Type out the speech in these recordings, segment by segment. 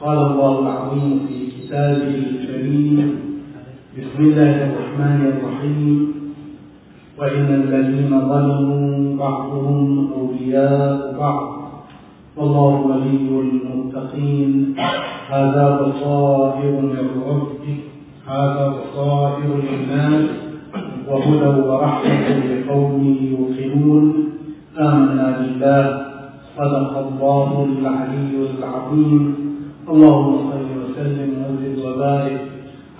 قال الله العظيم في كتابه الكريم بسم الله الرحمن الرحيم. وإن الذين ظلموا بعضهم أولياء بعض والله ولي المتقين. هذا بصائر من ربك هذا بصائر للناس وهدى ورحمة لقوم يوقنون. آمنا بالله. صدق الله العلي العظيم. اللهم صل وسلم وزد وبارك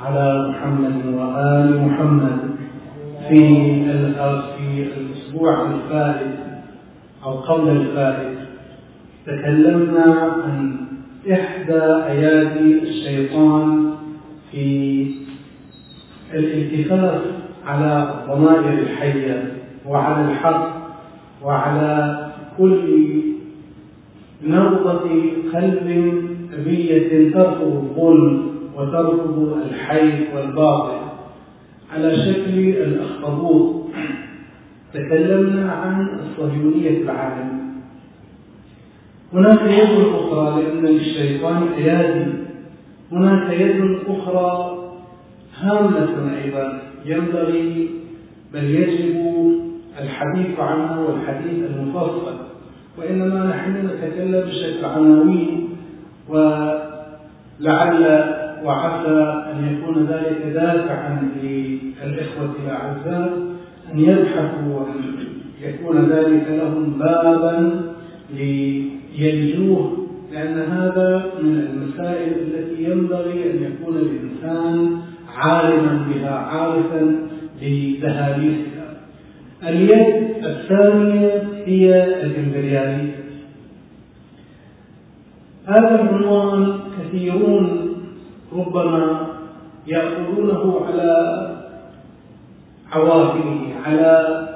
على محمد وآل محمد في في الأسبوع الفائت أو قبل الفائت تكلمنا عن إحدى آيات الشيطان في الالتفات على الضمائر الحية وعلى الحق وعلى كل نبضة قلب أبية ترفض الظلم وترفض الحي والباطل. على شكل الأخطبوط. تكلمنا عن الصهيونية العالم. هناك يد أخرى لأن للشيطان أيادي هناك يد أخرى هامة أيضا ينبغي بل يجب الحديث عنها والحديث المفصل. وإنما نحن نتكلم بشكل عناوين ولعل وعسى أن يكون ذلك دافعا للإخوة الأعزاء أن يبحثوا وأن يكون ذلك لهم بابا ليلجوه لأن هذا من المسائل التي ينبغي أن يكون الإنسان عالما بها عارفا لدهاليزها اليد الثانية هي الإمبريالية هذا العنوان كثيرون ربما يأخذونه على عواقبه على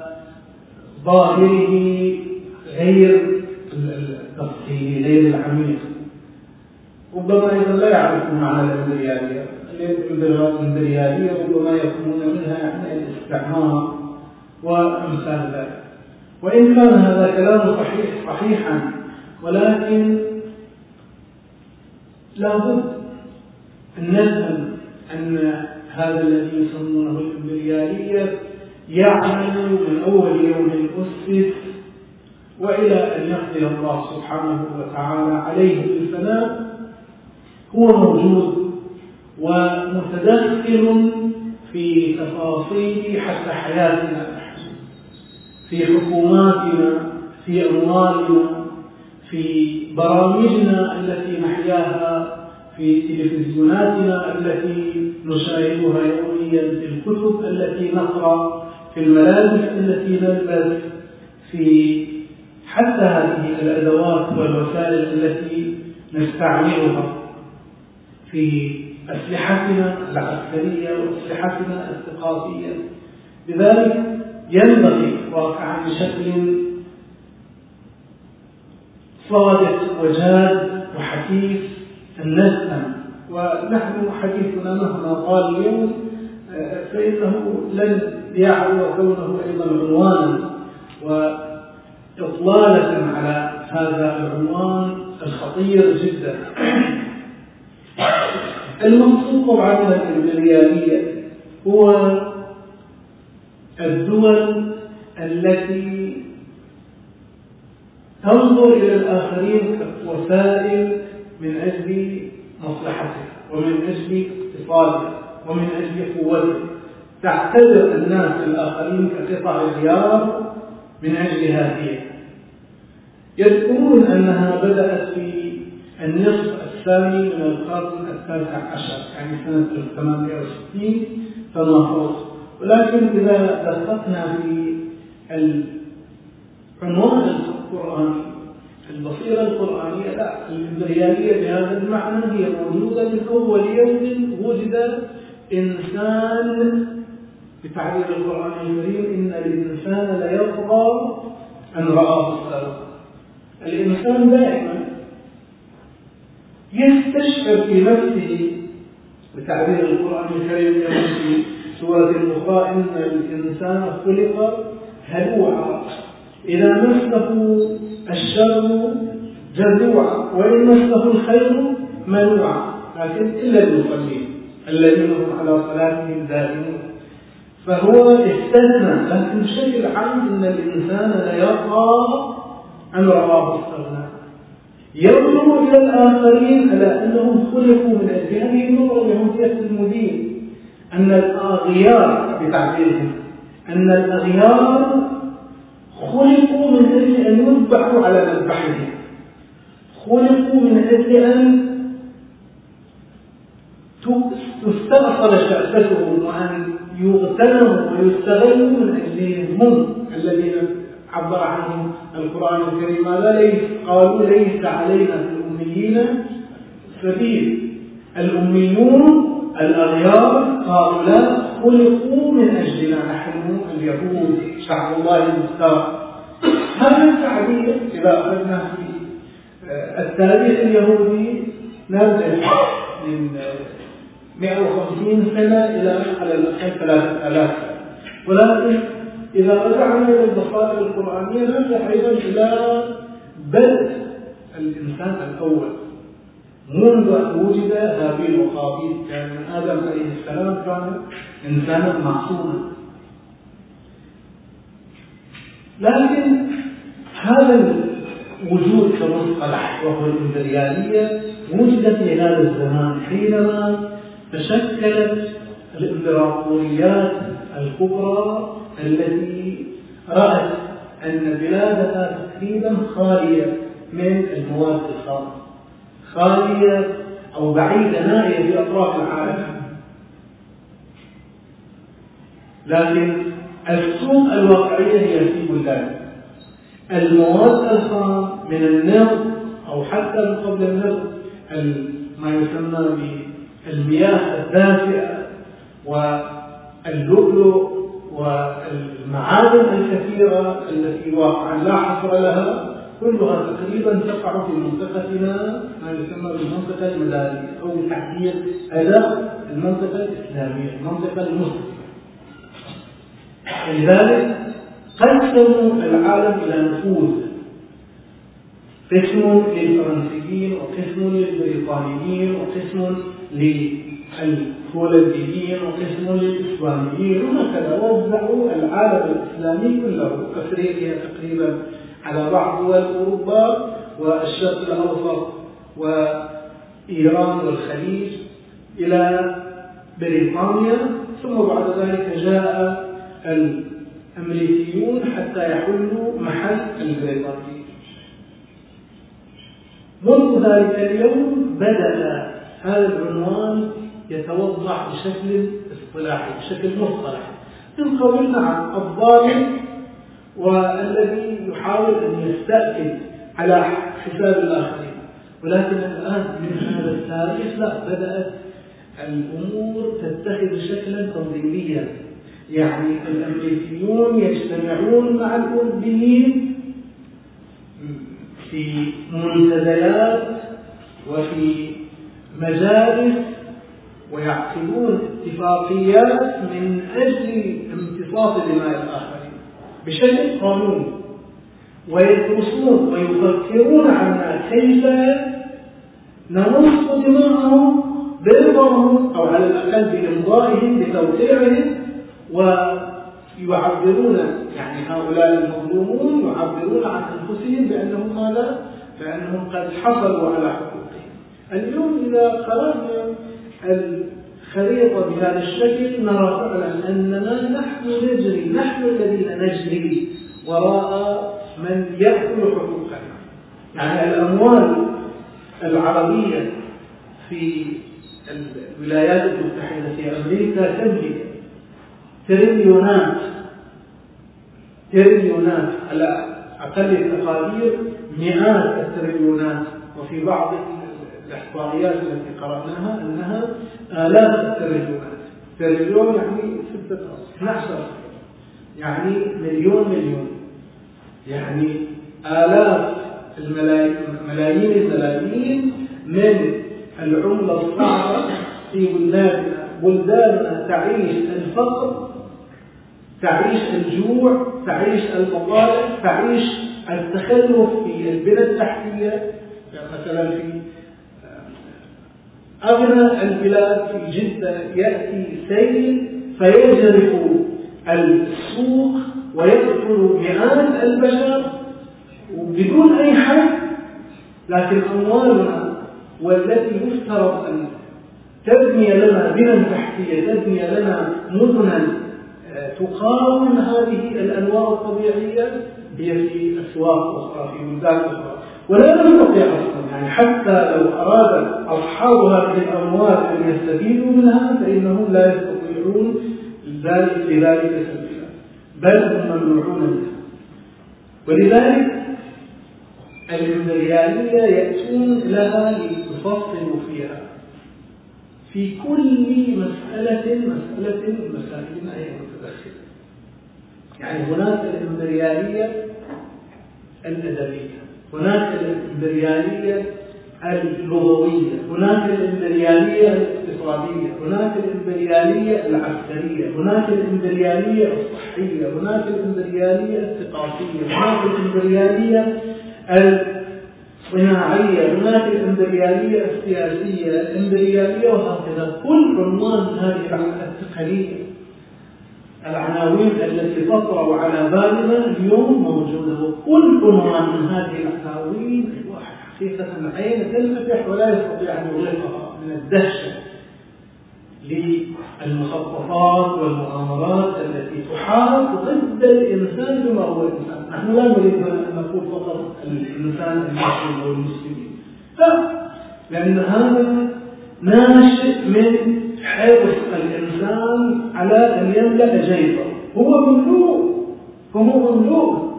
ظاهره غير التفصيلي غير العميق. ربما أيضا لا يعرفون معنى الإمبريالية. الامبرياليه ربما يفهمون منها يعني الاستعمار وامثال ذلك. وإن كان هذا كلام صحيح صحيحا ولكن لابد أن نفهم أن هذا الذي يسمونه الإمبريالية يعمل من أول يوم أسس وإلى أن يقضي الله سبحانه وتعالى عليه بالفناء هو موجود ومتدخل في تفاصيل حتى حياتنا في حكوماتنا في أموالنا. في برامجنا التي نحياها في تلفزيوناتنا التي نشاهدها يوميا في الكتب التي نقرأ في الملابس التي نلبس في حتى هذه الأدوات والوسائل التي نستعملها في أسلحتنا العسكرية وأسلحتنا الثقافية. لذلك ينبغي واقعا بشكل صادق وجاد وحثيث نفهم ونحن حديثنا مهما طال اليوم فإنه لن يعلو كونه أيضا عنوانا. وإطلالة على هذا العنوان الخطير جدا. المقصود طبعا الإمبريالية هو الدول التي تنظر إلى الآخرين كوسائل من أجل مصلحتها ومن أجل اقتصادها ومن أجل قوتها تعتبر الناس الآخرين كقطع غيار من أجل هذه. يذكرون أنها بدأت في النصف الثاني من القرن التاسع عشر يعني سنة 1860 فما فوق ولكن إذا دققنا في العنوان القرآني البصيرة القرآنية لا الإمبريالية بهذا المعنى هي موجودة من أول يوم وجد إنسان بتعبير القرآن الكريم إن الإنسان ليطغى أن رآه. استغنى الإنسان دائما يستشعر في نفسه بتعبير القرآن الكريم في سورة الأخرى إن الإنسان خلق هلوعا. إذا مسه الشر جزوعا وإن مسه الخير منوعة لكن إلا المصلين الذين هم على صلاتهم دائمون فهو استثنى لكن بشكل عام أن الإنسان لا يرضى أن رواه استغنى ينظر إلى الآخرين على أنهم خلقوا من أجل هذه النظرة بهمية المدين. أن الأغيار بتعبيرهم أن الأغيار خلقوا من أجل أن يذبحوا على مذبحهم. خلقوا من أجل أن تستأصل شأفتهم وأن يغتنموا ويستغلوا من أجلهم هم الذين عبر عنهم القرآن الكريم. ليس؟ قالوا ليس علينا في الأميين سبيل. الأميون الأغيار هؤلاء خلقوا من أجلنا نحن اليهود. شعب الله المختار. هذا التعبير إذا أخذنا في التاريخ اليهودي؟ نرجع من 150 سنة إلى على الأقل 3000 ولكن إذا رجعنا إلى البصائر القرآنية نرجع أيضا إلى بدء الإنسان الأول. منذ أن وجد هابيل وقابيل كان آدم عليه السلام كان إنسانا معصوما. لكن هذا الوجود كمصطلح وهو الإمبريالية وجد في هذا الزمان. حينما تشكلت الإمبراطوريات الكبرى التي رأت أن بلادها تقريبا خالية من المواد الخام خالية أو بعيدة نائية في أطراف العالم. لكن السوق الواقعية هي في بلدان المواد الخام من النفط أو حتى قبل النفط ما يسمى بالمياه الدافئة واللؤلؤ والمعادن الكثيرة التي واقعا لا حصر لها. كلها تقريبا تقع في منطقتنا ما يسمى بالمنطقة المدارية أو بتحديد أداء المنطقة الإسلامية المنطقة المسلمة. لذلك قسموا العالم إلى نفوذ. قسم للفرنسيين وقسم للبريطانيين وقسم للهولنديين وقسم للإسبانيين. وهكذا وزعوا العالم الإسلامي كله أفريقيا تقريبا على بعض دول أوروبا والشرق الأوسط وإيران والخليج إلى بريطانيا ثم بعد ذلك جاء الأمريكيون حتى يحلوا محل البريطانيين. منذ ذلك اليوم بدأ هذا العنوان يتوضح بشكل اصطلاحي بشكل مصطلحي. من قولنا عن الظالم والذي يحاول أن يستأكد على حساب الآخرين. ولكن الآن من هذا التاريخ لا بدأت الأمور تتخذ شكلا تنظيميا. يعني الأمريكيون يجتمعون مع الأوروبيين في منتديات وفي مجالس ويعقدون اتفاقيات من أجل امتصاص دماء الآخرين بشكل قانوني ويدرسون ويفكرون عنا كيف نمص دماءهم برضاهم أو على الأقل بإمضائهم بتوقيعهم ويعبرون يعني هؤلاء المظلومون يعبرون عن أنفسهم بأنهم ماذا؟ بأنهم قد حصلوا على حقوقهم اليوم إذا قرأنا الخريطة بهذا الشكل نرى فعلا أننا نحن نجري نحن الذين نجري وراء من يأكل حقوقنا. يعني الأموال العربية في الولايات المتحدة في أمريكا تملك تريليونات تريليونات على أقل التقادير مئات التريليونات. وفي بعض الإحصائيات التي قرأناها أنها آلاف التريليونات تريليون يعني ستة 12 يعني مليون مليون. يعني آلاف الملايين ملايين الملايين من العملة الصعبة في بلداننا بلداننا تعيش الفقر تعيش الجوع تعيش البطالة تعيش التخلف في البنى التحتية. يعني مثلا في أغنى البلاد في جدة يأتي سيل فيجرف السوق ويقتل مئات البشر بدون أي حد لكن أموالنا والتي يفترض أن تبني لنا بنى تحتية تبني لنا مدنا آه، تقاوم هذه الأنواع الطبيعية هي في أسواق أخرى في بلدان أخرى. ولا نستطيع أصلا يعني حتى لو أراد أصحاب هذه الأموال أن يستفيدوا منها فإنهم لا يستطيعون ذلك لذلك سبيلا بل هم ممنوعون منها. ولذلك الإمبريالية يأتون لها ليفصلوا فيها. في كل مسألة مسألة مسائل أي متدخلة يعني هناك الإمبريالية الأدبية. هناك الإمبريالية اللغوية هناك الإمبريالية الاقتصادية هناك الإمبريالية العسكرية هناك الإمبريالية الصحية هناك الإمبريالية الثقافية هناك الإمبريالية الصناعية هناك الإمبريالية السياسية الإمبريالية وهكذا. كل عنوان هذه التقنية العناوين التي تطرأ على بالنا اليوم موجودة. وكل عنوان من هذه العناوين. حقيقة العين تنفتح ولا يستطيع أن يغلقها من الدهشة للمخططات والمؤامرات التي تحارب ضد الإنسان بما هو الإنسان نحن لا نريد أن نقول فقط الإنسان المسلم والمسلمين. لا لأن هذا ناشئ من حرص الإنسان على أن يملأ جيبه. هو مملوء هو مملوء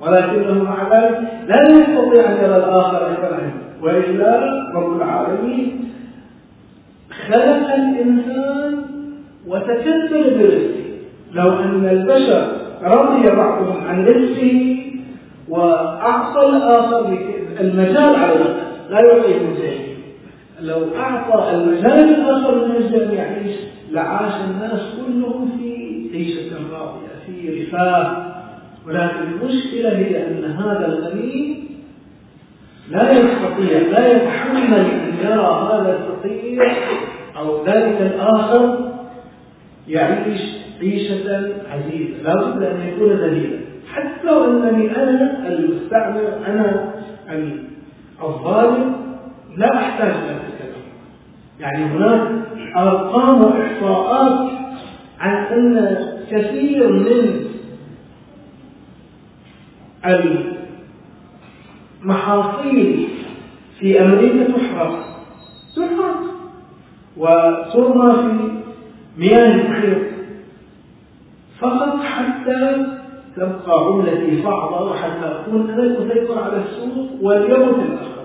ولكنه مع ذلك لا يستطيع أن يرى الآخر منه وإلا رب العالمين خلق الإنسان وتكبر برزقه. لو أن البشر رضي بعضهم عن رزقه وأعطى الآخر المجال على لا يعطيه من شيء. لو أعطى المجال الآخر من أن يعيش لعاش الناس كلهم في عيشة راضية في رفاه. ولكن المشكلة هي أن هذا الغني لا يستطيع لا يتحمل أن يرى هذا الفقير أو ذلك الآخر يعيش عيشة عزيزة. لا بد أن يكون ذليلا. حتى لو أنني أنا المستعمر أنا الظالم لا أحتاج إلى يعني هناك أرقام وإحصاءات عن أن كثير من المحاصيل في أمريكا تحرق. تحرق. وترمى في مياه المحيط فقط حتى تبقى عملتي صعبة وحتى أكون أنا المسيطر على السوق واليوم الآخر.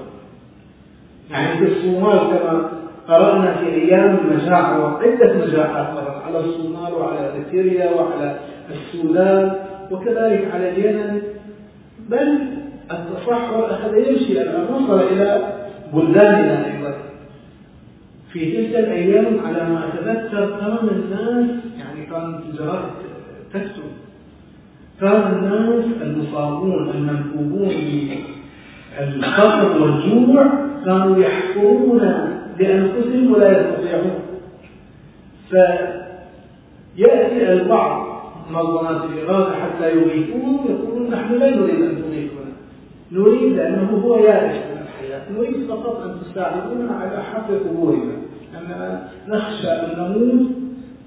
يعني في الصومال كما قرأنا في أيام المجاعة وعدة مجاعات مرت على الصومال وعلى إثيوبيا وعلى السودان وكذلك على اليمن. بل التصحر أخذ يمشي الآن وصل إلى بلداننا أيضا. في تلك الأيام على ما أتذكر كان الناس يعني كانت الجرائد تكتب كان الناس المصابون المنكوبون بالفقر والجوع كانوا يحفرون لأنفسهم ولا يستطيعون. فيأتي البعض منظمات الإغاثة حتى يغيثون يقولون نحن لا نريد أن تغيثنا نريد لأنه هو يائس من الحياة. نريد فقط أن تساعدونا على حفر قبورنا. أننا نخشى أن نموت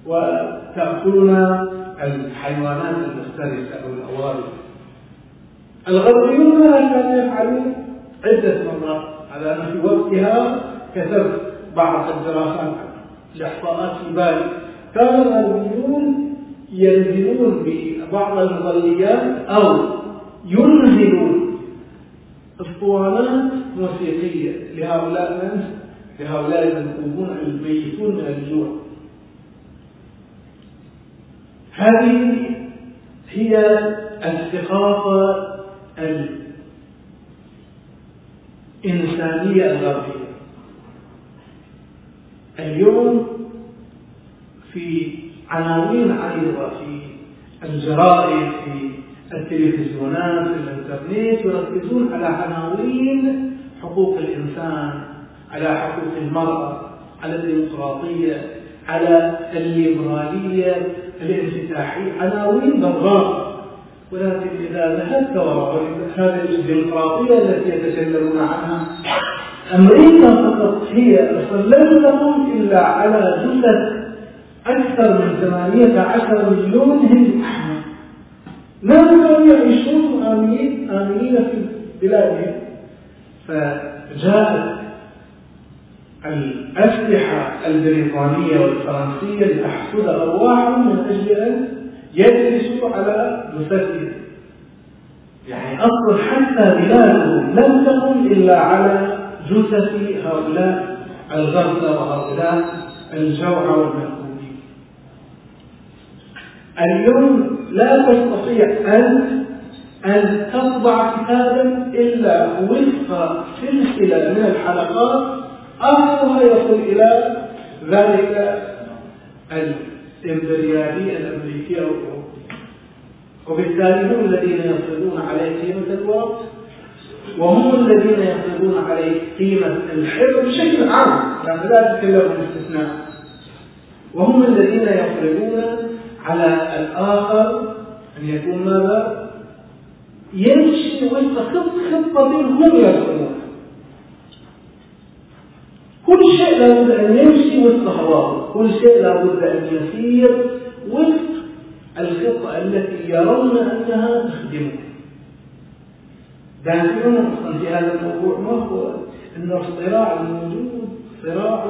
وتأكلنا الحيوانات المفترسة أو الأوارث الغربيون كانوا يفعلون عدة مرات على أن في وقتها كتبت بعض الدراسات. الإحصاءات في بالي كان الغربيون ينزلون ببعض المظليات أو ينزلون أسطوانات موسيقية لهؤلاء الناس. لهؤلاء المنكوبون الميتون من الجوع. هذه هي الثقافة الإنسانية الغربية. اليوم في عناوين عريضة في الجرائد في التلفزيونات في الإنترنت يركزون على عناوين حقوق الإنسان على حقوق المرأة على الديمقراطية على الليبرالية الانفتاحية عناوين ضراء ولكن إذا ذهبت وراء هذه الديمقراطية التي يتكلمون عنها أمريكا فقط هي لم تقم إلا على جملة أكثر من ثمانية عشر مليون هندي لا كانوا يعيشون آمنين آمنين في بلادهم؟ فجاءت الأسلحة البريطانية والفرنسية لتحصد أرواحهم من أجل أن يجلسوا على جثثهم يعني أصل حتى بلادهم لم تكن إلا على جثث هؤلاء الغرزة وهؤلاء الجوع والمأكولين اليوم لا تستطيع أن أن تطبع كتابا إلا وفق سلسلة من الحلقات أصلها يصل إلى ذلك الإمبريالية الأمريكية أو الأوروبية وبالتالي هم الذين يفرضون عليه قيمة الوقت. وهم الذين يفرضون عليه قيمة الحر بشكل عام. يعني لا أتكلم عن استثناء وهم الذين يفرضون على الآخر أن يكون ماذا؟ يمشي وفق خطة هم يرسمونها كل شيء لابد أن يمشي وفق هواه. كل شيء لابد أن يسير وفق الخطة التي يرون أنها تخدمه. دائما في هذا الموضوع ما هو أن الصراع الموجود صراع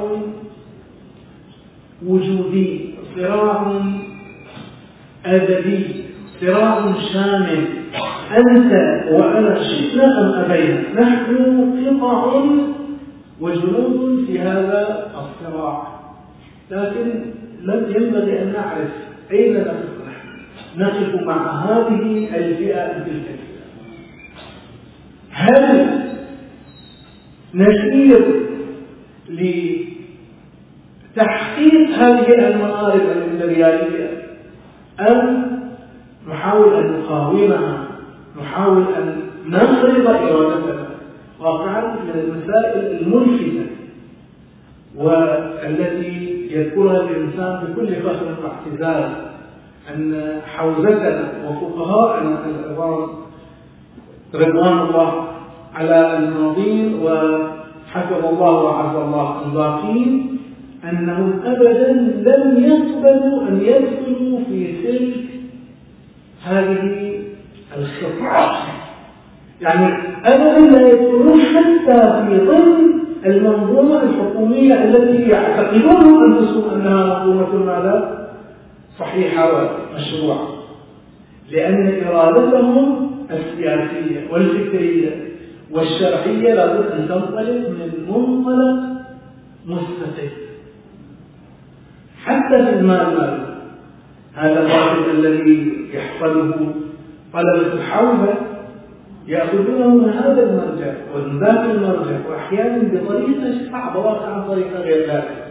وجودي صراع أدبي صراع شامل. أنت وأنا شئنا أم أبينا. نحن قطع وجنود في هذا الصراع. لكن لم ينبغي أن نعرف أين نقف نحن. نقف مع هذه الفئة تلك الفئة هل نسير لتحقيق هذه المآرب الإمبريالية. أم نحاول أن نقاومها نحاول أن نفرض إرادتنا. واقعا من المسائل الملفتة والتي يذكرها الإنسان بكل فخر واعتزاز أن حوزتنا وفقهاءنا العظام رضوان الله على الماضين وحفظ الله وعز الله الباقين أنهم أبدا لم يقبلوا أن يدخلوا في سلك هذه الخطة يعني أبدا لا يدخلون حتى في ضمن المنظومة الحكومية التي يعتقدون أنفسهم أنها منظومة ماذا؟ صحيحة ومشروعة لأن إرادتهم السياسية والفكرية والشرعية لابد أن تنطلق من منطلق مستقل. حتى في المال هذا الواحد الذي يحصله طلبة الحوزة يأخذونه من هذا المرجع ومن ذاك المرجع وأحيانا بطريقة صعبة واقعا طريقة غير ذلك.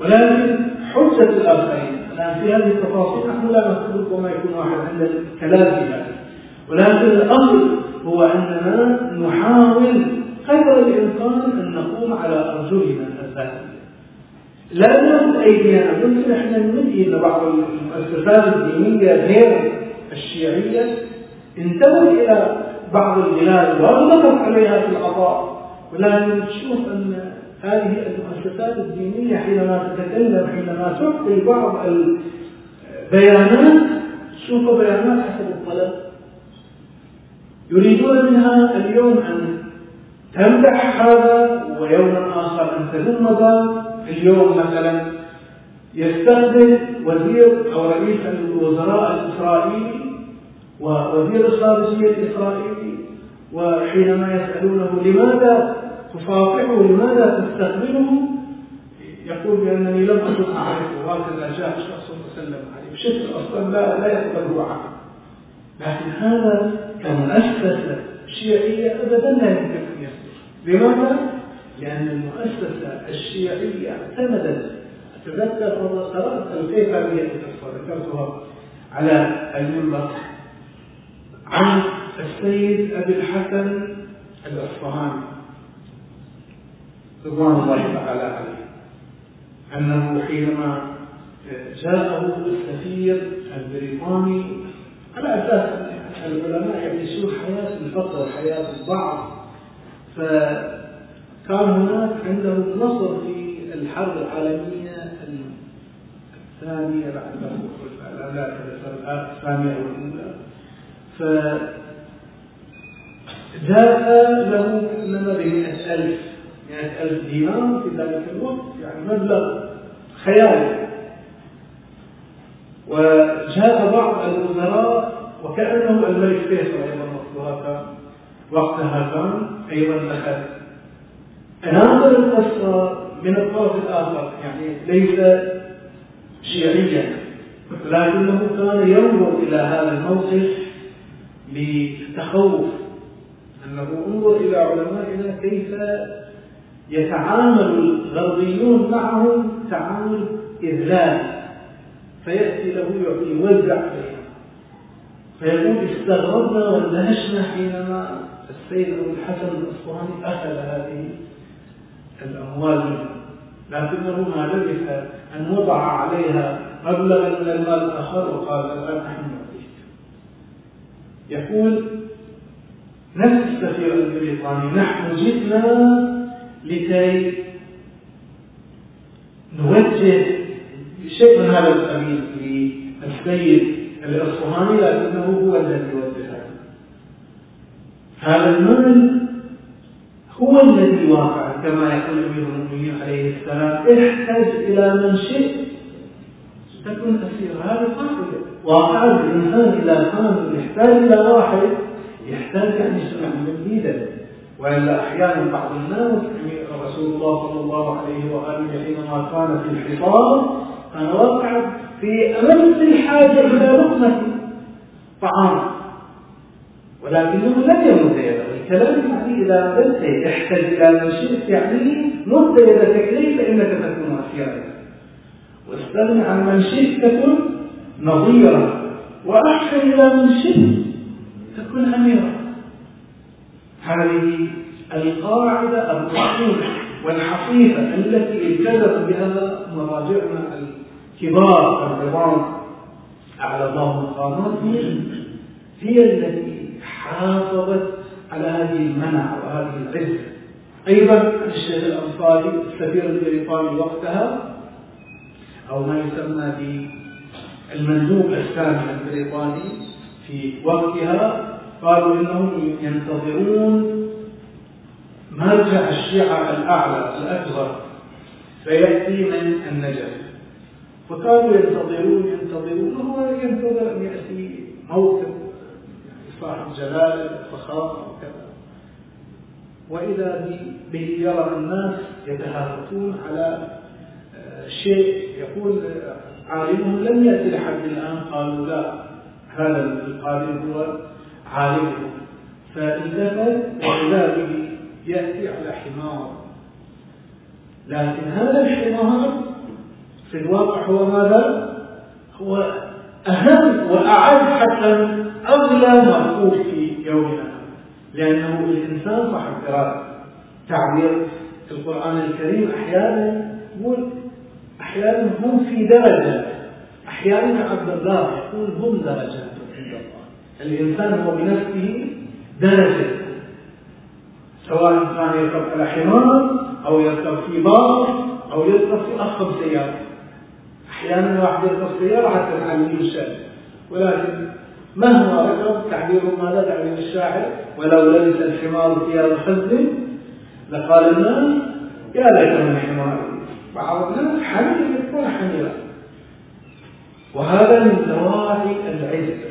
ولكن حجة الآخرين الآن في هذه التفاصيل نحن لا نختلف وما يكون واحد عند الكلام في ولكن الأصل هو أننا نحاول قدر الإمكان أن نقوم على أرجلنا الأساسية. لا نمد أيدينا ممكن إحنا نمد إلى بعض المؤسسات الدينية غير الشيعية. انتبه إلى بعض البلاد وغلقت عليها في العطاء ولكن تشوف أن هذه المؤسسات الدينية حينما تتكلم حينما تعطي بعض البيانات تشوف بيانات حسب الطلب. يريدون منها اليوم أن تمدح هذا ويوما آخر أن تذم ذا. اليوم مثلا يستخدم وزير أو رئيس الوزراء الإسرائيلي ووزير الخارجية الإسرائيلي وحينما يسألونه لماذا تصافحه لماذا تستقبله يقول بأنني لم أكن أعرفه. وهكذا جاء الشخص وسلم عليه بشكل أصلا لا لا يقبله عنه لكن هذا كمؤسسة شيعية أبدا لا يمكن أن لماذا؟ لأن المؤسسة الشيعية اعتمدت أتذكر قرأت الكيفة التي ذكرتها على المنبر عن السيد أبي الحسن الأصفهاني رضوان الله تعالى عليه أنه حينما جاءه السفير البريطاني على أساس العلماء يعيشون حياة الفقر حياة الضعف فكان هناك عنده نصر في الحرب العالمية الثانية لا الثانية أو الأولى فجاء له إنما بمئة ألف مئة ألف دينار في ذلك الوقت يعني مبلغ خيالي. وجاء بعض الوزراء وكأنه الملك فيصل أيضا كان وقتها كان أيضا دخل ناظر القصة من الطرف الآخر يعني ليس شيعيا لكنه كان ينظر إلى هذا الموقف بتخوف أنه انظر إلى علمائنا كيف يتعامل الغربيون معهم تعامل إذلال. فيأتي له يعطي يوزع عليهم فيقول استغربنا واندهشنا حينما السيد أبو الحسن الأصفهاني أخذ هذه الأموال منه. لكنه ما لبث أن وضع عليها مبلغا من المال الآخر وقال الآن نحن نعطيك. يقول نفس السفير البريطاني. نحن جئنا لكي نوجه شيء من هذا القبيل للسيد الأصفهاني لكنه هو الذي وجهه هذا المال هو الذي واقع كما يقول أمير المؤمنين عليه السلام احتج إلى من شئت. تكون اسير هذا قاعدة. واقع الإنسان إذا كان يحتاج إلى واحد يحتاج أن يسمع من ايده وإلا أحيانا بعض الناس رسول الله صلى الله عليه وآله حينما كان في الحصار كان واقعا في أمس الحاجة إلى لقمه طعام. ولكنه لم يمد يده الكلام يعني اذا بدت تحتاج إلى ما شئت يعني مد يدك اليه فإنك تكون اسيرا واستغنى عن من شئت تكن نظيرا وأحسن إلى من شئت تكن اميرا. هذه القاعدة الرسول والحقيقة التي التزم بها مراجعنا الكبار العظام أعلى الله مقاماتهم هي التي حافظت على هذه المنع وهذه العزة. أيضا الشيخ الأنصاري السفير البريطاني وقتها أو ما يسمى بالمندوب الثاني البريطاني في وقتها قالوا إنهم ينتظرون مرجع الشيعة الأعلى الأكبر فيأتي من النجف. فكانوا ينتظرون ينتظرون وهو ينتظر أن يأتي موقف صاحب جلال فخامة وكذا. وإذا به يرى الناس يتهافتون على آه، شيء يقول عالمهم لم يأتي لحد الآن قالوا لا هذا القادم هو فالتفت وإذا به يأتي على حمار. لكن هذا الحمار في الواقع هو ماذا؟ هو أهم وأعز حتى أغلى مرفوض في يومنا. لأنه الإنسان صاحب إرادة تعبير القرآن الكريم أحيانا يقول أحيانا هم في درجة أحيانا عبد الله يقول هم درجات الإنسان هو بنفسه درجة سواء كان يركب على حمار أو يركب في باص أو يركب في أخف سيارة. أحيانا واحد يركب سيارة حتى تعلمه الشأن ولكن مهما ركب تعبير ماذا تعبير الشاعر. ولو لبس الحمار ثياب حزن لقال الناس يا ليت من حمار بعض الناس حمير يكون وهذا من دواعي العزة.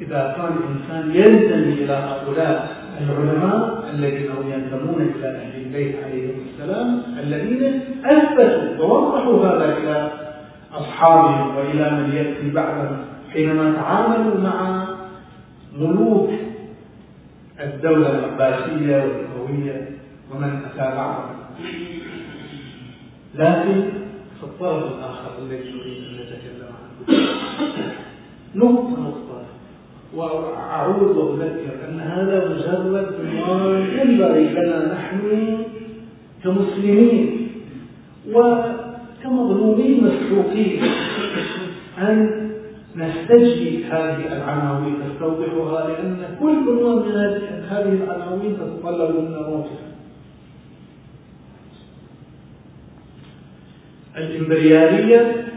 إذا كان الإنسان ينتمي إلى هؤلاء العلماء الذين هم ينتمون إلى أهل البيت عليهم السلام الذين أثبتوا ووضحوا هذا إلى أصحابهم وإلى من يأتي بعدهم حينما تعاملوا مع ملوك الدولة العباسية والأموية ومن أتى بعدهم. لكن في الطرف الآخر الذي نريد أن نتكلم عنه. نقطة وأعود وأذكر أن هذا مجرد عنوان ينبغي لنا نحن كمسلمين وكما حقوقية أن نستجدي هذه العناوين نستوضحها لأن كل من هذه العناوين تتطلب منا موقفا الإمبريالية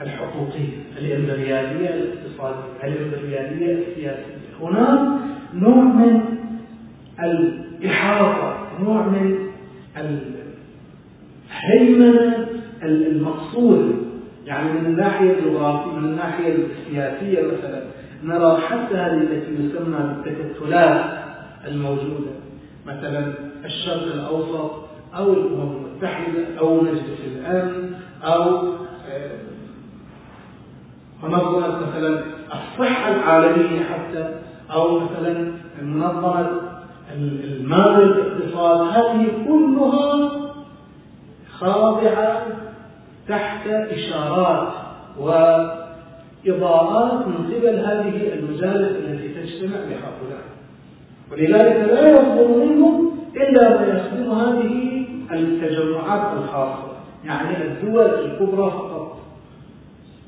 الحقوقية الإمبريالية الاقتصادية الإمبريالية السياسية. هناك نوع من الإحاطة نوع من الهيمنة المقصودة يعني من الناحية الجغرافية من الناحية السياسية مثلا. نرى حتى هذه التي يسمى بالتكتلات الموجودة مثلا الشرق الأوسط أو الأمم المتحدة أو مجلس الأمن أو منظمة مثلا الصحة العالمية حتى؟ أو مثلا منظمة المال الاقتصاد هذه كلها خاضعة تحت إشارات وإضاءات من قبل هذه المجالس التي تجتمع بهؤلاء. ولذلك لا يصدر منهم إلا ما يخدم هذه التجمعات الخاصة يعني الدول الكبرى فقط.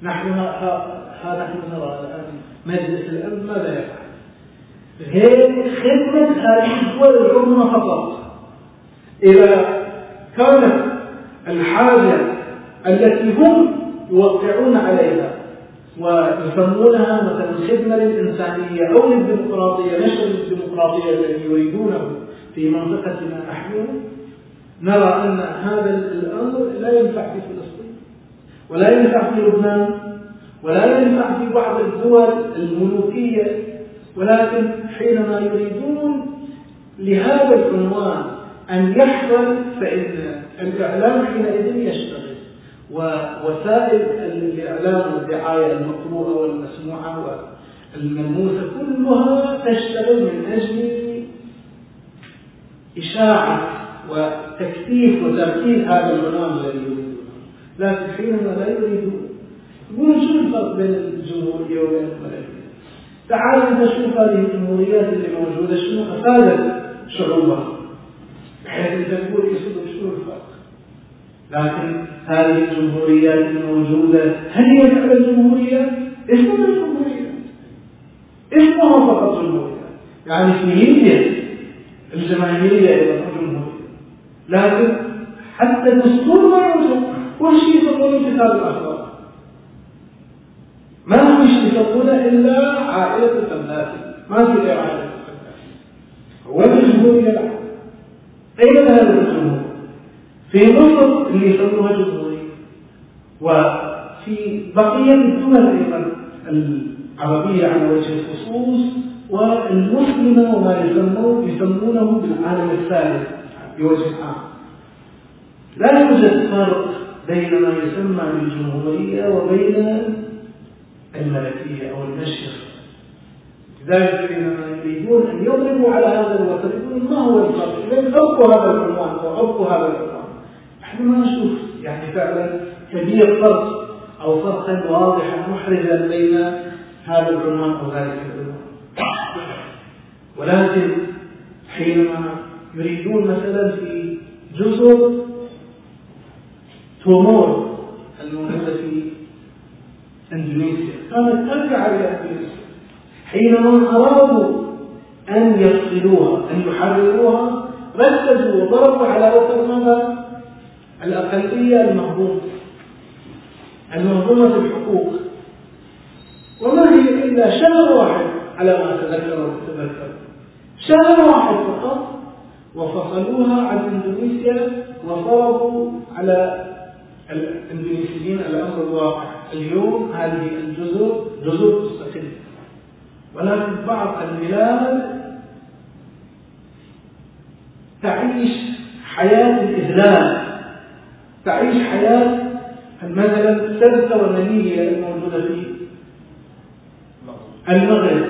نحن ها نحن نرى الآن مجلس الأمن ماذا يفعل؟ غير خدمة الدول العظمى فقط إذا كانت الحاجة التي هم يوقعون عليها ويسمونها مثلا خدمة للإنسانية أو للديمقراطية نشر الديمقراطية الذي يريدونه في منطقتنا نحن نرى أن هذا الأمر لا ينفع في ولا ينفع في لبنان ولا ينفع في بعض الدول الملوكية ولكن حينما يريدون لهذا العنوان أن يحصل فإن الإعلام حينئذ يشتغل. ووسائل الإعلام والدعاية المقروءة والمسموعة والملموسة كلها تشتغل من أجل إشاعة وتكثيف وتركيز هذا العنوان الذي يريدونه لكن حينما لا يريدون يقولون شو الفرق بين الجمهورية وبين الملكية تعال انت شوف هذه الجمهوريات اللي موجودة شنو أفادت شعوبها؟ بحيث انت تقول يصير شنو الفرق؟ لكن هذه الجمهوريات الموجودة هل هي فعلا جمهورية؟ اسمها جمهورية اسمها فقط جمهورية يعني في ليبيا الجماهيرية إلى جمهورية. لكن حتى الدستور ما يوجد. شيء يسمونه كتاب الأخلاق ما شيء يسمونه إلا عائلة الفلاسفة ما في غير عائلة الفلاسفة هو الجمهورية لا أين هذا الجمهور؟ في مصر اللي يسموها جمهورية وفي بقية الدول أيضا العربية على وجه الخصوص والمسلمة وما يسمون يسمونه بالعالم الثالث بوجه عام لا يوجد فرق بين ما يسمى بالجمهورية وبين الملكية أو النشر لذلك حينما يريدون أن يضربوا على هذا الوتر يقولون ما هو الفرق؟ إذا أبقوا هذا العنوان أو أبقوا هذا العنوان نحن ما نشوف. يعني فعلا كبير فرق أو فرقا واضحا محرجا بين هذا العنوان أو ذلك العنوان. ولكن حينما يريدون مثلا في جزر تومور الموجودة في إندونيسيا. كانت ترجع إلى إندونيسيا. حينما أرادوا أن يفصلوها أن يحرروها ركزوا وضربوا على وتر ماذا؟ الأقلية المهضومة المهضومة الحقوق. وما هي إلا شهر واحد على ما أتذكر وتتذكر. شهر واحد فقط وفصلوها عن إندونيسيا وفرضوا على الإندونيسيين الأمر الواقع اليوم هذه الجزر جزر تستقل ولكن بعض البلاد تعيش حياة الإذلال. تعيش حياة مثلا السلسة والنمية الموجودة في المغرب.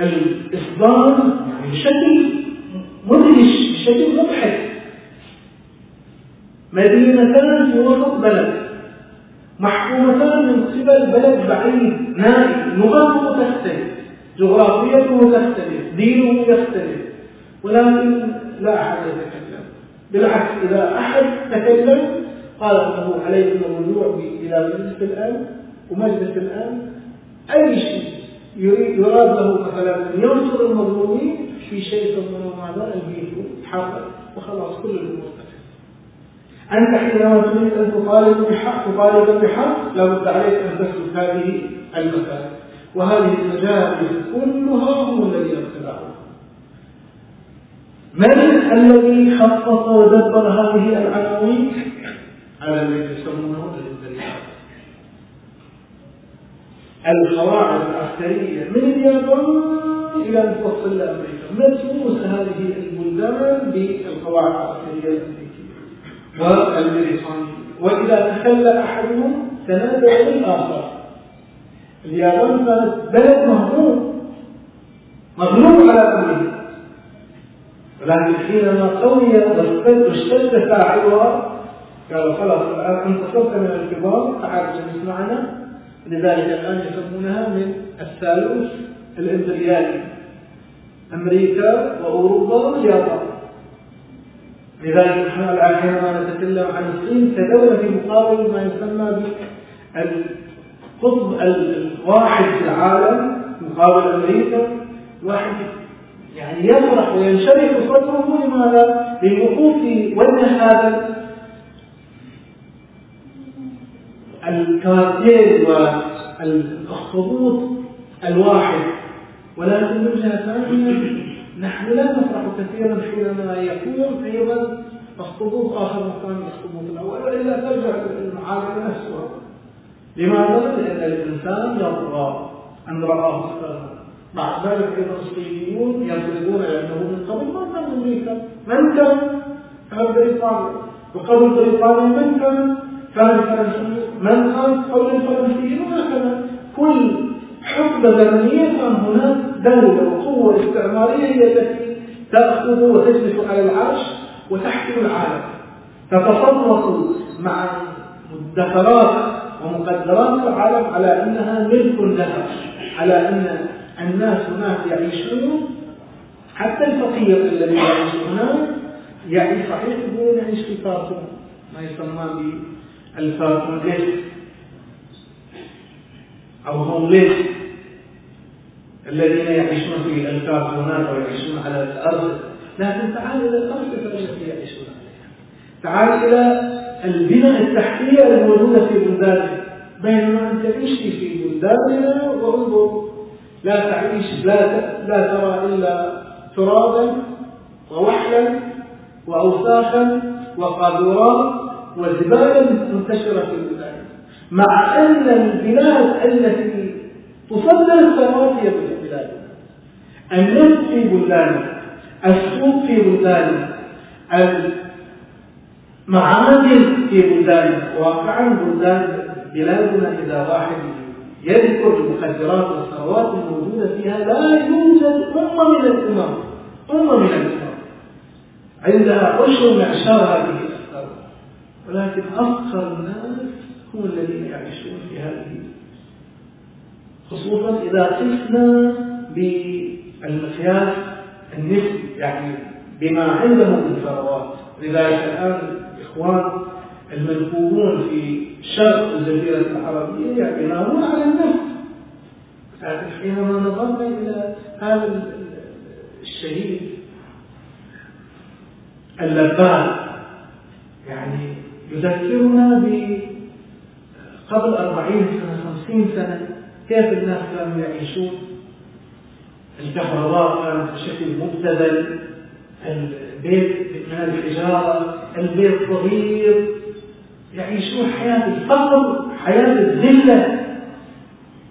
الإصدار يعني بشكل مدهش بشكل مضحك. مدينتان في وسط بلد. محكومتان من قبل بلد بعيد نائي لغته تختلف جغرافيته تختلف دينه يختلف. ولكن لا أحد يتكلم. بالعكس إذا أحد تكلم قال انه عليكم الرجوع إلى مجلس الامن ومجلس الامن أي شيء يراد له مثلا ينصر المظلومين في شيء يسمونه ماذا؟ الفيتو حقق وخلاص كل الأمور أنت حينما تريد أن تطالب بحق تطالب بحق لابد عليك أن تسلك هذه المسائل. وهذه المجالس كلها هم الذين ابتدعوها من الذي خطط ودبر هذه العناوين؟ على الذي يسمونه القواعد العسكرية من اليابان إلى ان توصل لامريكا مدروس هذه البلدان بالقواعد العسكرية الأمريكية. والبريطانيه وإذا تخلى أحدهم تنازع للاخر اليابان كانت بلد مهزوم مغلوب على أمريكا. ولكن حينما قوي واشتد فاعلها قالوا خلاص الآن انتصرت من الكبار تعال اجلس معنا. لذلك الآن يسمونها من الثالوث الامبريالي أمريكا وأوروبا واليابان. لذلك نحن الان حينما نتكلم عن الصين كدوله في مقابل ما يسمى بالقطب الواحد في العالم مقابل أمريكا واحد يعني يفرح وينشرح صدره لماذا؟ للوقوف في وجه هذا الكارتيل والأخطبوط الواحد ولكن من جهة ثانية نحن لا نفرح كثيرا حينما يكون أيضا أخطبوط آخر مكان الأخطبوط الأول وإلا ترجع المعاملة نفسها. لماذا؟ لأن الإنسان يرضى أن رآه مع ذلك أيضا الصينيون ينظرون إلى انه من قبل ما كان أمريكا من كان؟ كان بريطانيا وقبل بريطانيا من كان؟ كان الفرنسيون من كان؟ قبل الفرنسيين وهكذا. كل زمنيه كان هناك دولة وقوة استعمارية هي التي تأخذ وتجلس على العرش وتحكم العالم. تتصرف مع مدخرات ومقدرات العالم على أنها ملك لها على أن الناس هناك يعيشون. حتى الفقير الذي يعيش هناك يعني صحيح يقولون يعيش في كارتون ما يسمى ليس أو هومليس الذين يعيشون في الكارتونات ويعيشون على الأرض. لكن تعال إلى الأرض التي يعيشون عليها. تعال إلى البنى التحتية الموجودة في بلدانك بينما أنت تعيش في بلداننا وانظر لا تعيش لا لا ترى إلا ترابا ووحلا واوساخا وقاذورات وزبالا منتشرة في مع أن البلاد التي تصدر الثروات هي بلادنا النفط في بلداننا السوق في بلداننا المعادن في بلداننا واقعا بلدان بلادنا إذا واحد يذكر المخدرات والثروات الموجودة فيها لا يوجد أمة من الأمم أمة من الأمم. عندها أشر معشار هذه الثروات ولكن أفقر الناس هم الذين يعيشون في هذه خصوصا إذا قسنا بالمقياس النسبي يعني بما عندهم من ثروات. لذلك الآن الإخوان المنفوذون في شرق الجزيرة العربية يعتمدون على النفط. لكن حينما نظرنا إلى هذا الشهيد اللبان يعني يذكرنا ب قبل أربعين سنة خمسين سنة كيف الناس كانوا يعيشون؟ الكهرباء كانت بشكل مبتذل البيت من الحجارة البيت صغير يعيشون حياة الفقر حياة الذلة.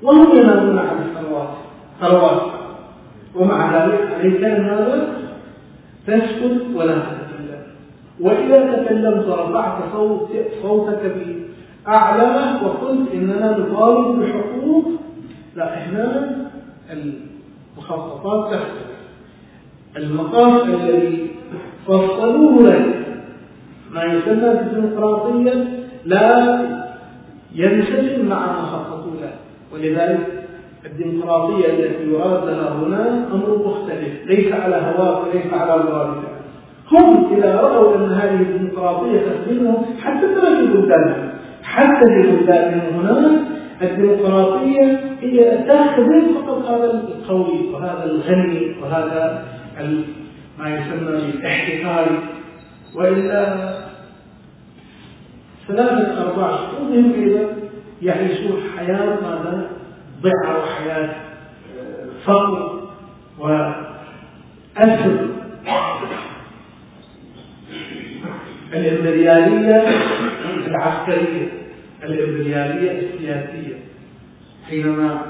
وهم ينامون على الثروات. ثروات. ومع ذلك عليك ماذا؟ تسكت ولا تتكلم. وإذا تكلمت رفعت صوت صوتك بأعلى وقلت إننا نطالب بحقوق لا إحنا المخططات تختلف المقام الذي فصلوه لك ما يسمى بالديمقراطية لا ينسجم مع ما خططوا له ولذلك الديمقراطية التي يراد لها هنا أمر مختلف ليس على هواك وليس على مرادك هم إذا رأوا أن هذه الديمقراطية تخدمهم حتى في بلدانهم حتى في بلدانهم هناك الديمقراطية هي تخدم فقط هذا القوي وهذا الغني وهذا ما يسمى بالاحتكار وإلا ثلاثة أرباع شهورهم أيضا يعيشون حياة ماذا؟ ضعة وحياة آه، فقر وأسر الإمبريالية العسكرية. الإمبريالية السياسية. حينما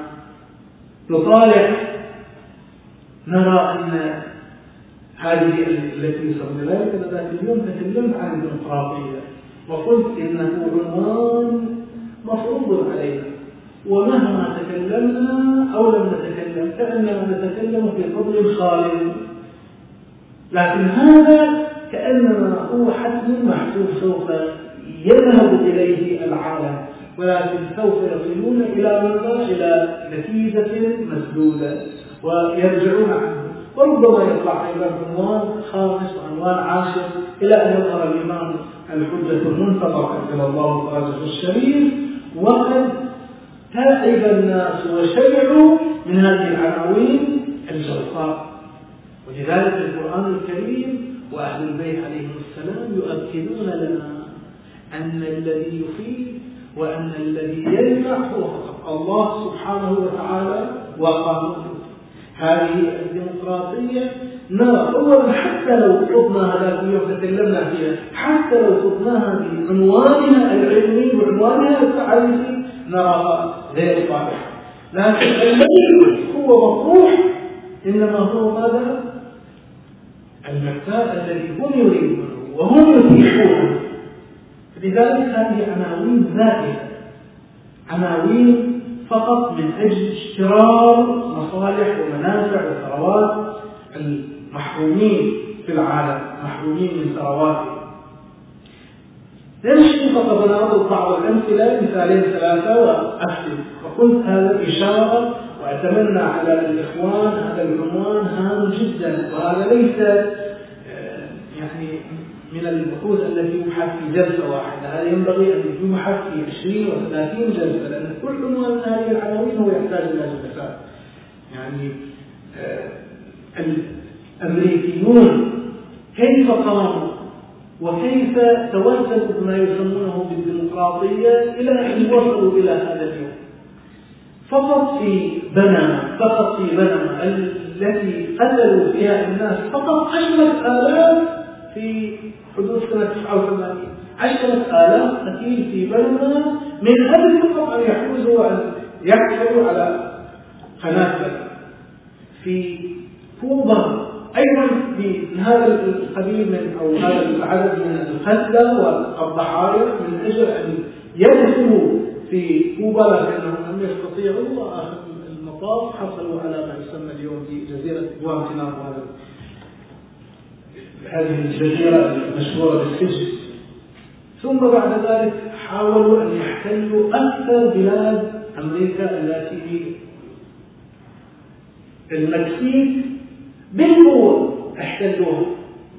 نطالع نرى أن هذه التي صرنا ذلك ذات اليوم تكلمت عن الديمقراطية. وقلت إنه عنوان مفروض علينا. ومهما تكلمنا أو لم نتكلم كأننا نتكلم في فضل خالد. لكن هذا كأنما هو حتم محسوب سوف يذهب إليه العالم ولكن سوف يصلون إلى ماذا؟ إلى نتيجة مسدودة ويرجعون عنه وربما يطلع أيضا عنوان خامس وعنوان عاشر إلى أن يظهر الإمام الحجة المنتظر أجل الله فرجه الشريف وقد تعب الناس وشبعوا من هذه العناوين الجرفاء ولذلك القرآن الكريم وأهل البيت عليهم السلام يؤكدون لنا أن الذي يفيد وأن الذي يجمع هو الله سبحانه وتعالى وقانونه هذه الديمقراطية نرى أولا حتى لو خضنا هذا اليوم تكلمنا فيها حتى لو خضناها بعنوانها العلمي وعنوانها التعريفي نراها غير صالحة لكن الذي هو مطروح إنما هو ماذا؟ المكتاب الذي هم يريدونه وهم يتيحونه لذلك هذه عناوين زائدة عناوين فقط من أجل اشترار مصالح ومنافع وثروات المحرومين في العالم محرومين من ثرواتهم نمشي فقط أنا أضرب بعض الأمثلة مثالين ثلاثة وأختم وقلت هذا إشارة وأتمنى على الإخوان هذا العنوان هام جدا. وهذا ليس يعني من البحوث التي يبحث في جلسة واحدة هذا ينبغي أن يبحث في 20 و30 جلسة لأن كل من هذه العناوين هو يحتاج إلى جلسات. يعني آه، الأمريكيون كيف قاموا وكيف توسلوا بما يسمونه بالديمقراطية إلى أن وصلوا إلى هذا اليوم؟ فقط في بنما فقط في بنما التي قتلوا فيها الناس فقط عشرة آلاف في حدود سنة 89 عشرة آلاف قتيل في بنما من أجل فقط أن يحوزوا وأن يحصلوا على قناة في كوبا أيضا من هذا القبيل من أو هذا العدد من القتلى والضحايا من أجل أن يدخلوا في كوبا لكنهم لم يستطيعوا وآخر المطاف حصلوا على ما يسمى اليوم بجزيرة غوانتنامو هذه الجزيرة المشهورة بالسجن ثم بعد ذلك حاولوا أن يحتلوا أكثر بلاد أمريكا التي المكسيك بالقوة احتلوها.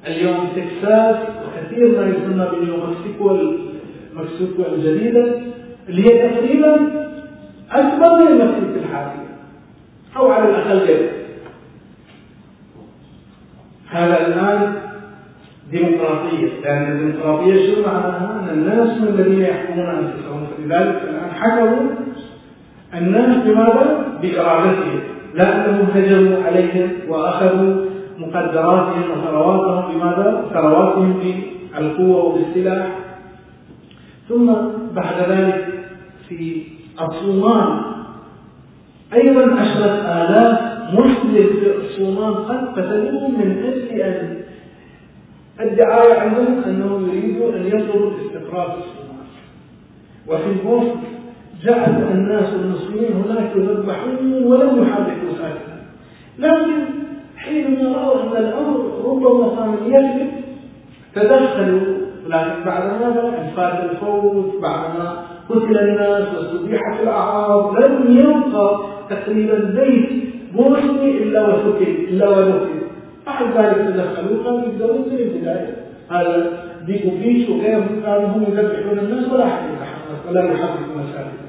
اليوم تكساس وكثير ما يسمى باليوم مكسيكو مكسيكو الجديدة اللي هي تقريبا أكبر من المكسيك الحالية أو على الأقل هذا الآن ديمقراطية لأن الديمقراطية شو معناها؟ أن الناس من الذين يحكمون أنفسهم فلذلك الآن حكموا الناس بماذا؟ بإرادتهم لأنهم هجموا عليهم وأخذوا مقدراتهم وثرواتهم بماذا؟ ثرواتهم بالقوة وبالسلاح ثم بعد ذلك في الصومال أيضا عشرة آلاف مسلم في الصومال قد قتلوهم من أجل أن الدعاية عندهم أنهم يريدوا أن يطلبوا الاستقرار في الصومال وفي البوسنة جعل الناس المسلمين هناك يذبحون ولم يحركوا ساكنا لكن حينما رأوا أن الأمر ربما صار يجب تدخلوا لكن بعد ماذا؟ انفات الفوز بعدما قتل الناس واستبيحت الأعراض لم يبقى تقريبا بيت بوسني إلا وسكت إلا ودفن بعد ذلك تدخلوا كانوا يقدرون زي البداية. هذا ديكو بيش وغيرهم كانوا هم يذبحون الناس ولا أحد يتحرك ولا يحرك مساجد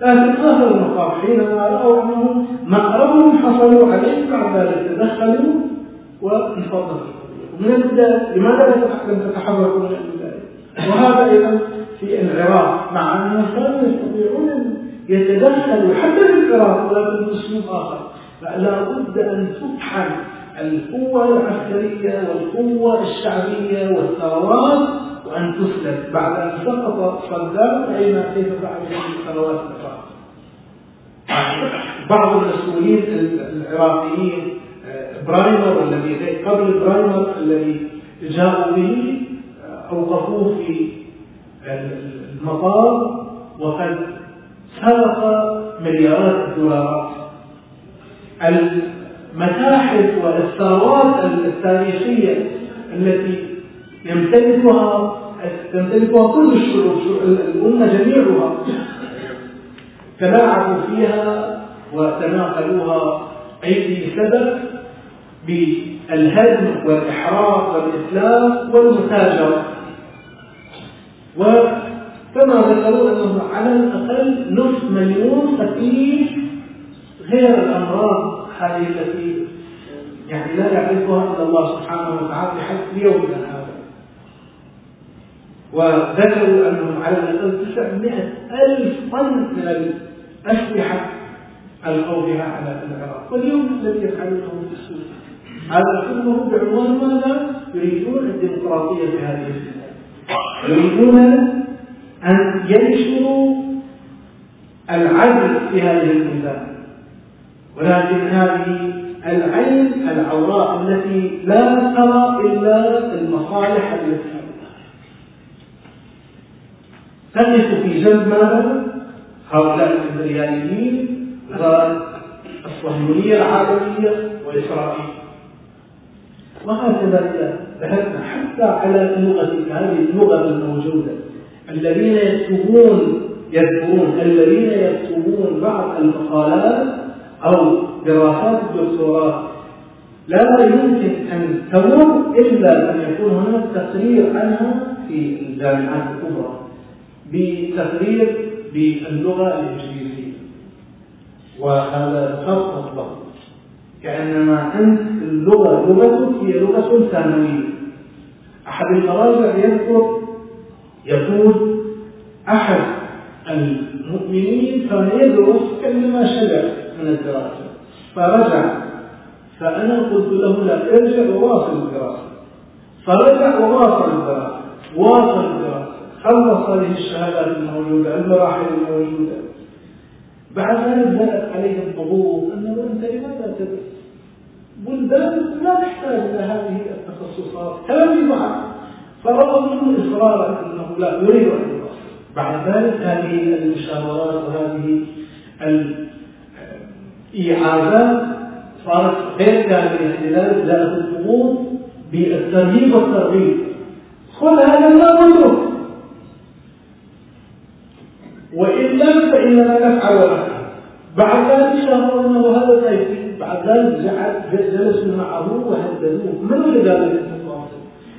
لكن اخر المقام حينما رأوا أنهم مأربهم حصلوا عليه بعد ذلك تدخلوا وانفضوا من البداية لماذا لم تتحركوا من البداية؟ وهذا أيضا في العراق مع انهم كانوا يستطيعون أن يتدخلوا حتى في العراق ولكن باسلوب آخر. فلا بد أن تطحن القوة العسكرية والقوة الشعبية والثروات وأن تسلب بعد أن سقط صدام رأينا كيف فعل الثروات العراق بعض المسؤولين العراقيين برايمر الذي قبل برايمر الذي جاءوا به أوقفوه في المطار وقد سرق مليارات الدولارات. المتاحف والثروات التاريخية التي يمتلكها تمتلكها كل الشعوب الأمة جميعها. تلاعبوا فيها وتناقلوها. أيدي سبب؟ بالهدم والإحراق والإسلام والمتاجرة. وكما ذكروا أنه على الأقل نصف مليون قتيل غير الأمراض. هذه التي يعني لا يعرفها إلا الله سبحانه وتعالى حتى يومنا هذا. وذكروا أنهم على الأقل 900 ألف طن من الأسلحة ألقوا بها على العراق. واليوم الذي يفعلونه في السورية هذا كله بعنوان ماذا؟ يريدون الديمقراطية في هذه البلاد يريدون أن ينشروا العدل في هذه البلدان ولكن هذه العين العوراء التي لا ترى إلا المصالح التي تقف في جنب ماذا؟ هؤلاء الإمبرياليين والصهيونية العالمية وإسرائيل وهكذا ذهبنا حتى على اللغة هذه اللغة الموجودة الذين يكتبون يذكرون الذين يكتبون بعض المقالات أو دراسات الدكتوراه. لا يمكن أن تمر إلا أن يكون هناك تقرير عنها في الجامعات الكبرى بتقرير باللغة الإنجليزية. وهذا خط مطلق كأنما أنت اللغة لغتك هي لغة ثانوية. أحد المراجع يذكر يقول أحد المؤمنين كان يدرس كأنما شبع من الدراسة فرجع فأنا قلت له لا ارجع وواصل الدراسة فرجع وواصل الدراسة واصل الدراسة خلص هذه الشهادات الموجودة؟ المراحل الموجودة؟ بعد ذلك بدأت عليه الضغوط أنه أنت لماذا تدرس؟ بلدان لا تحتاج إلى هذه التخصصات. كلامي معه فرأى منه إصرارا أنه لا يريد أن يدرس. بعد ذلك هذه المشاورات وهذه الإيعازات صارت غير كاملة لذلك جاءت الضغوط بالترهيب والترغيب خذ هذا ما واترك وإلا فإننا نفعل ولك بعد ذلك شهروا أنه هذا سيفي. بعد ذلك جلسوا معه وهددوه. من اللي قال لك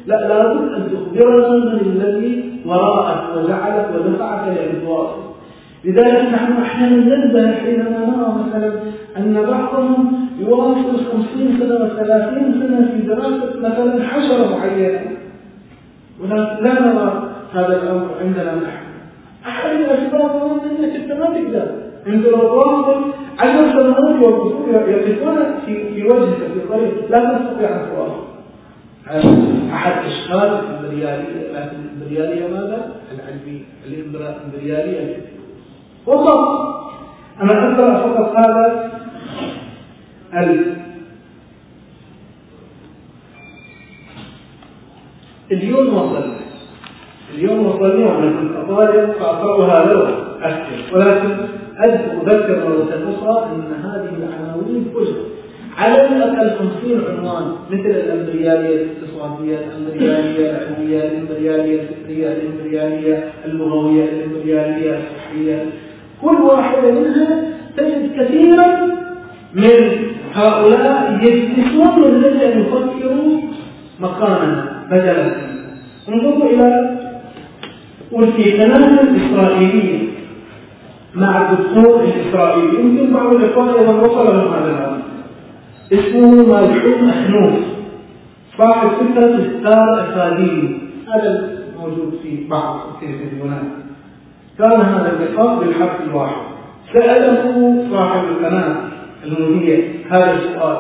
لا لابد أن تخبرنا من الذي وراءك وجعلك ودفعك تواصل لذلك نحن أحيانا ننبه حينما نرى مثلا أن بعضهم يواصل خمسين سنة وثلاثين سنة في دراسة مثلا حشرة معينة. لا نرى هذا الأمر عندنا نحن. أحد الأسباب هو أنك أنت ما تقدر لو تواصل عشر سنوات يقفون في في وجهك في طريق لا تستطيع أن تواصل أحد أشكال الإمبريالية لكن الإمبريالية ماذا؟ العلمية الإمبريالية والله. أنا أقرأ فقط هذا ال. اليوم وصلنا. اليوم وصلنا وأنا كنت أطالب فأقرأها له أكثر ولكن أذكر مرة أخرى أن هذه العناوين كلها. على الأقل 50 عنوان مثل الإمبريالية الاقتصادية، الإمبريالية العلمية، الإمبريالية الفكرية، الإمبريالية اللغوية، الإمبريالية الصحية، كل واحدة منها تجد كثيرا من هؤلاء يجلسون أن يفكروا مقاما بدلا. انظروا إلى كلام الإسرائيلية مع الدكتور الإسرائيلي يمكن بعض الإخوان إذا وصل لهم هذا اسمه مالحون أخنوف صاحب فكرة ستار أكاديمي هذا موجود في بعض التلفزيونات. كان هذا اللقاء بالحرف الواحد. سأله صاحب القناة المذيع هذا السؤال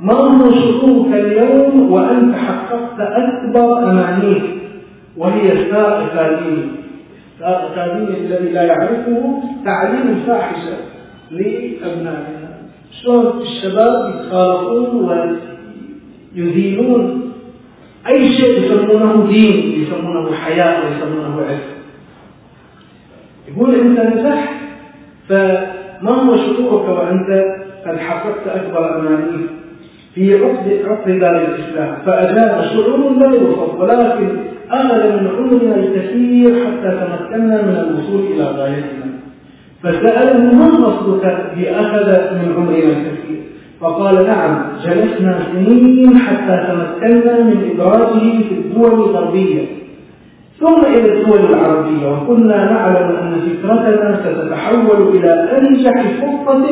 ما هو شعورك اليوم وأنت حققت أكبر أمانيك وهي ستار أكاديمي ستار أكاديمي الذي لا يعرفه تعليم الفاحشة لأبنائنا. شلون الشباب يتخالطون ويزيلون أي شيء يسمونه دين يسمونه حياة ويسمونه عز يقول أنت نجحت فما هو شعورك وأنت؟ قد حققت أكبر أمانيك في عقد عقد دار الإسلام. فأجاب شعور لا يوصف ولكن أخذ من عمرنا الكثير حتى تمكنا من الوصول إلى غايتنا. فسأله ما قصدك بأخذ من عمرنا الكثير؟ فقال نعم جلسنا سنين حتى تمكنا من إدراجه في الدول الغربية. ثم إلى الدول العربية وكنا نعلم أن فكرتنا ستتحول إلى أنجح خطة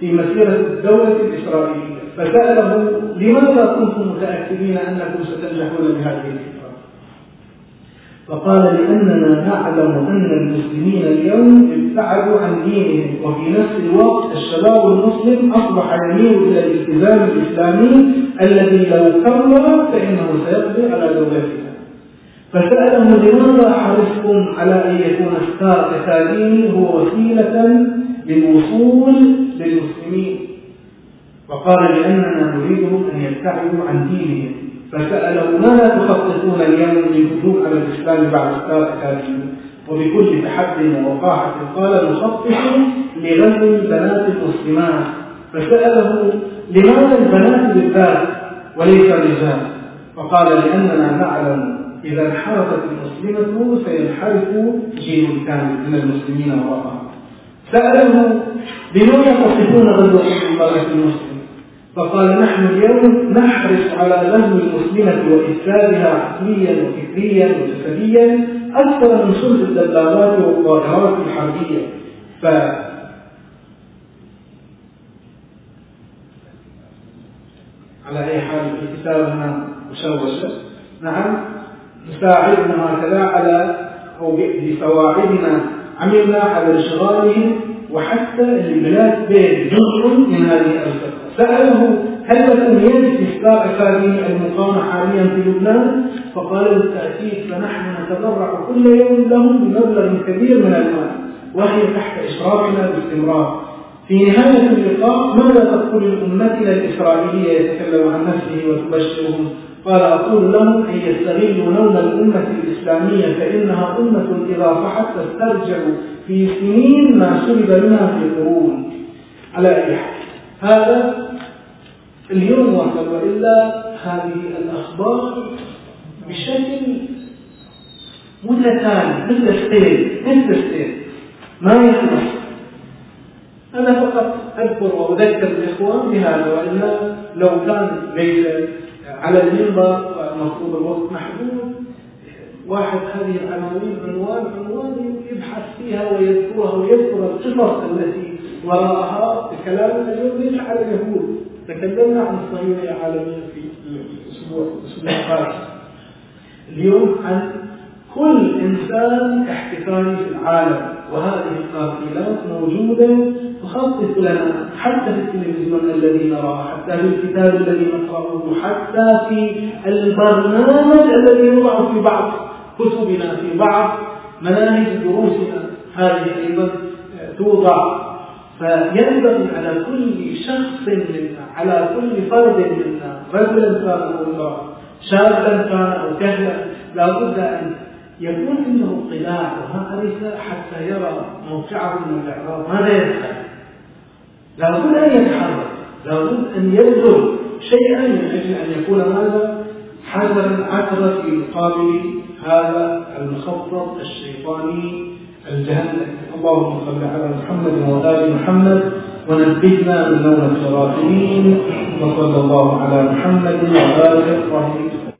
في مسيرة الدولة الإسرائيلية. فسأله لماذا كنتم متأكدين أنكم ستنجحون بهذه الفكرة؟ فقال لأننا نعلم أن المسلمين اليوم ابتعدوا عن دينهم وفي نفس الوقت الشباب المسلم أصبح يميل إلى الالتزام الإسلامي الذي لو كرر فإنه سيقضي على دولتنا. فسألهم لماذا حرصتم على أن يكون ستار أكاديمي هو وسيلة للوصول للمسلمين؟ وقال لأننا نريدهم أن يبتعدوا عن دينهم. فسأله ماذا تخططون اليوم للهجوم على الإسلام بعد ستار أكاديمي وبكل تحدي ووقاحة قال نخطط لغزو البنات المسلمات. فسأله لماذا البنات بالذات وليس الرجال؟ فقال لأننا نعلم إذا انحرفت المسلمة سينحرف جيل كامل من المسلمين وراءها. سأله بماذا تصفون غزوة المرأة المسلمة فقال نحن اليوم نحرص على غزو المسلمة وإفسادها عقليا وفكريا وجسديا أكثر من صلح الدبابات والطائرات الحربية. ف على أي حال الكتاب هنا مشوشة نعم. نساعدنا هكذا على أو بسواعدنا عملنا على إشغالهم وحتى البلاد بين جزء من هذه الفكرة سأله هل لكم يد في أكاديمي المقامة حاليا في لبنان؟ فقال بالتأكيد فنحن نتبرع كل يوم لهم بمبلغ كبير من المال وهي تحت إشرافنا باستمرار. في نهاية اللقاء ماذا تقول لأمتنا الإسرائيلية يتكلم عن نفسه وتبشرهم قال أقول لهم أن يستغلوا نوم الأمة الإسلامية فإنها أمة إذا صحت تسترجع في سنين ما سلب منها في قرون على أي حال هذا اليوم واحد وإلا هذه الأخبار بشكل متتالي مثل سيل مثل سيل ما يخلص. أنا فقط أذكر وأذكر الإخوان بهذا وإلا لو كان ليس على المنبر مفروض الوقت محدود. واحد هذه العناوين عنوان عنوان يبحث فيها ويذكرها ويذكر القصص التي وراءها كلامنا اليوم ليس على اليهود. تكلمنا عن الصهيونية العالمية في الأسبوع الأسبوع الفات اليوم عن كل إنسان احتفالي في العالم. وهذه القافلات موجودة تخطط لنا حتى في التلفزيون الذي نراه حتى في الكتاب الذي نقرأه حتى في البرنامج الذي يوضع في بعض كتبنا في بعض مناهج دروسنا. هذه أيضا توضع. فينبغي على كل شخص منا على كل فرد منا رجلا كان أو امرأة شابا كان أو كهلا لابد أن يكون عنده اطلاع ومعرفه حتى يرى موقعه من الإعراب. ماذا يفعل؟ لابد أن يتحرك لابد أن يبذل شيئا من أجل أن يكون هذا حذرا عثرا في مقابل هذا المخطط الشيطاني الجهنم اللهم صل على محمد وآل محمد ونبهنا من نومة الغافلين وصلى الله على محمد وآله وصحبه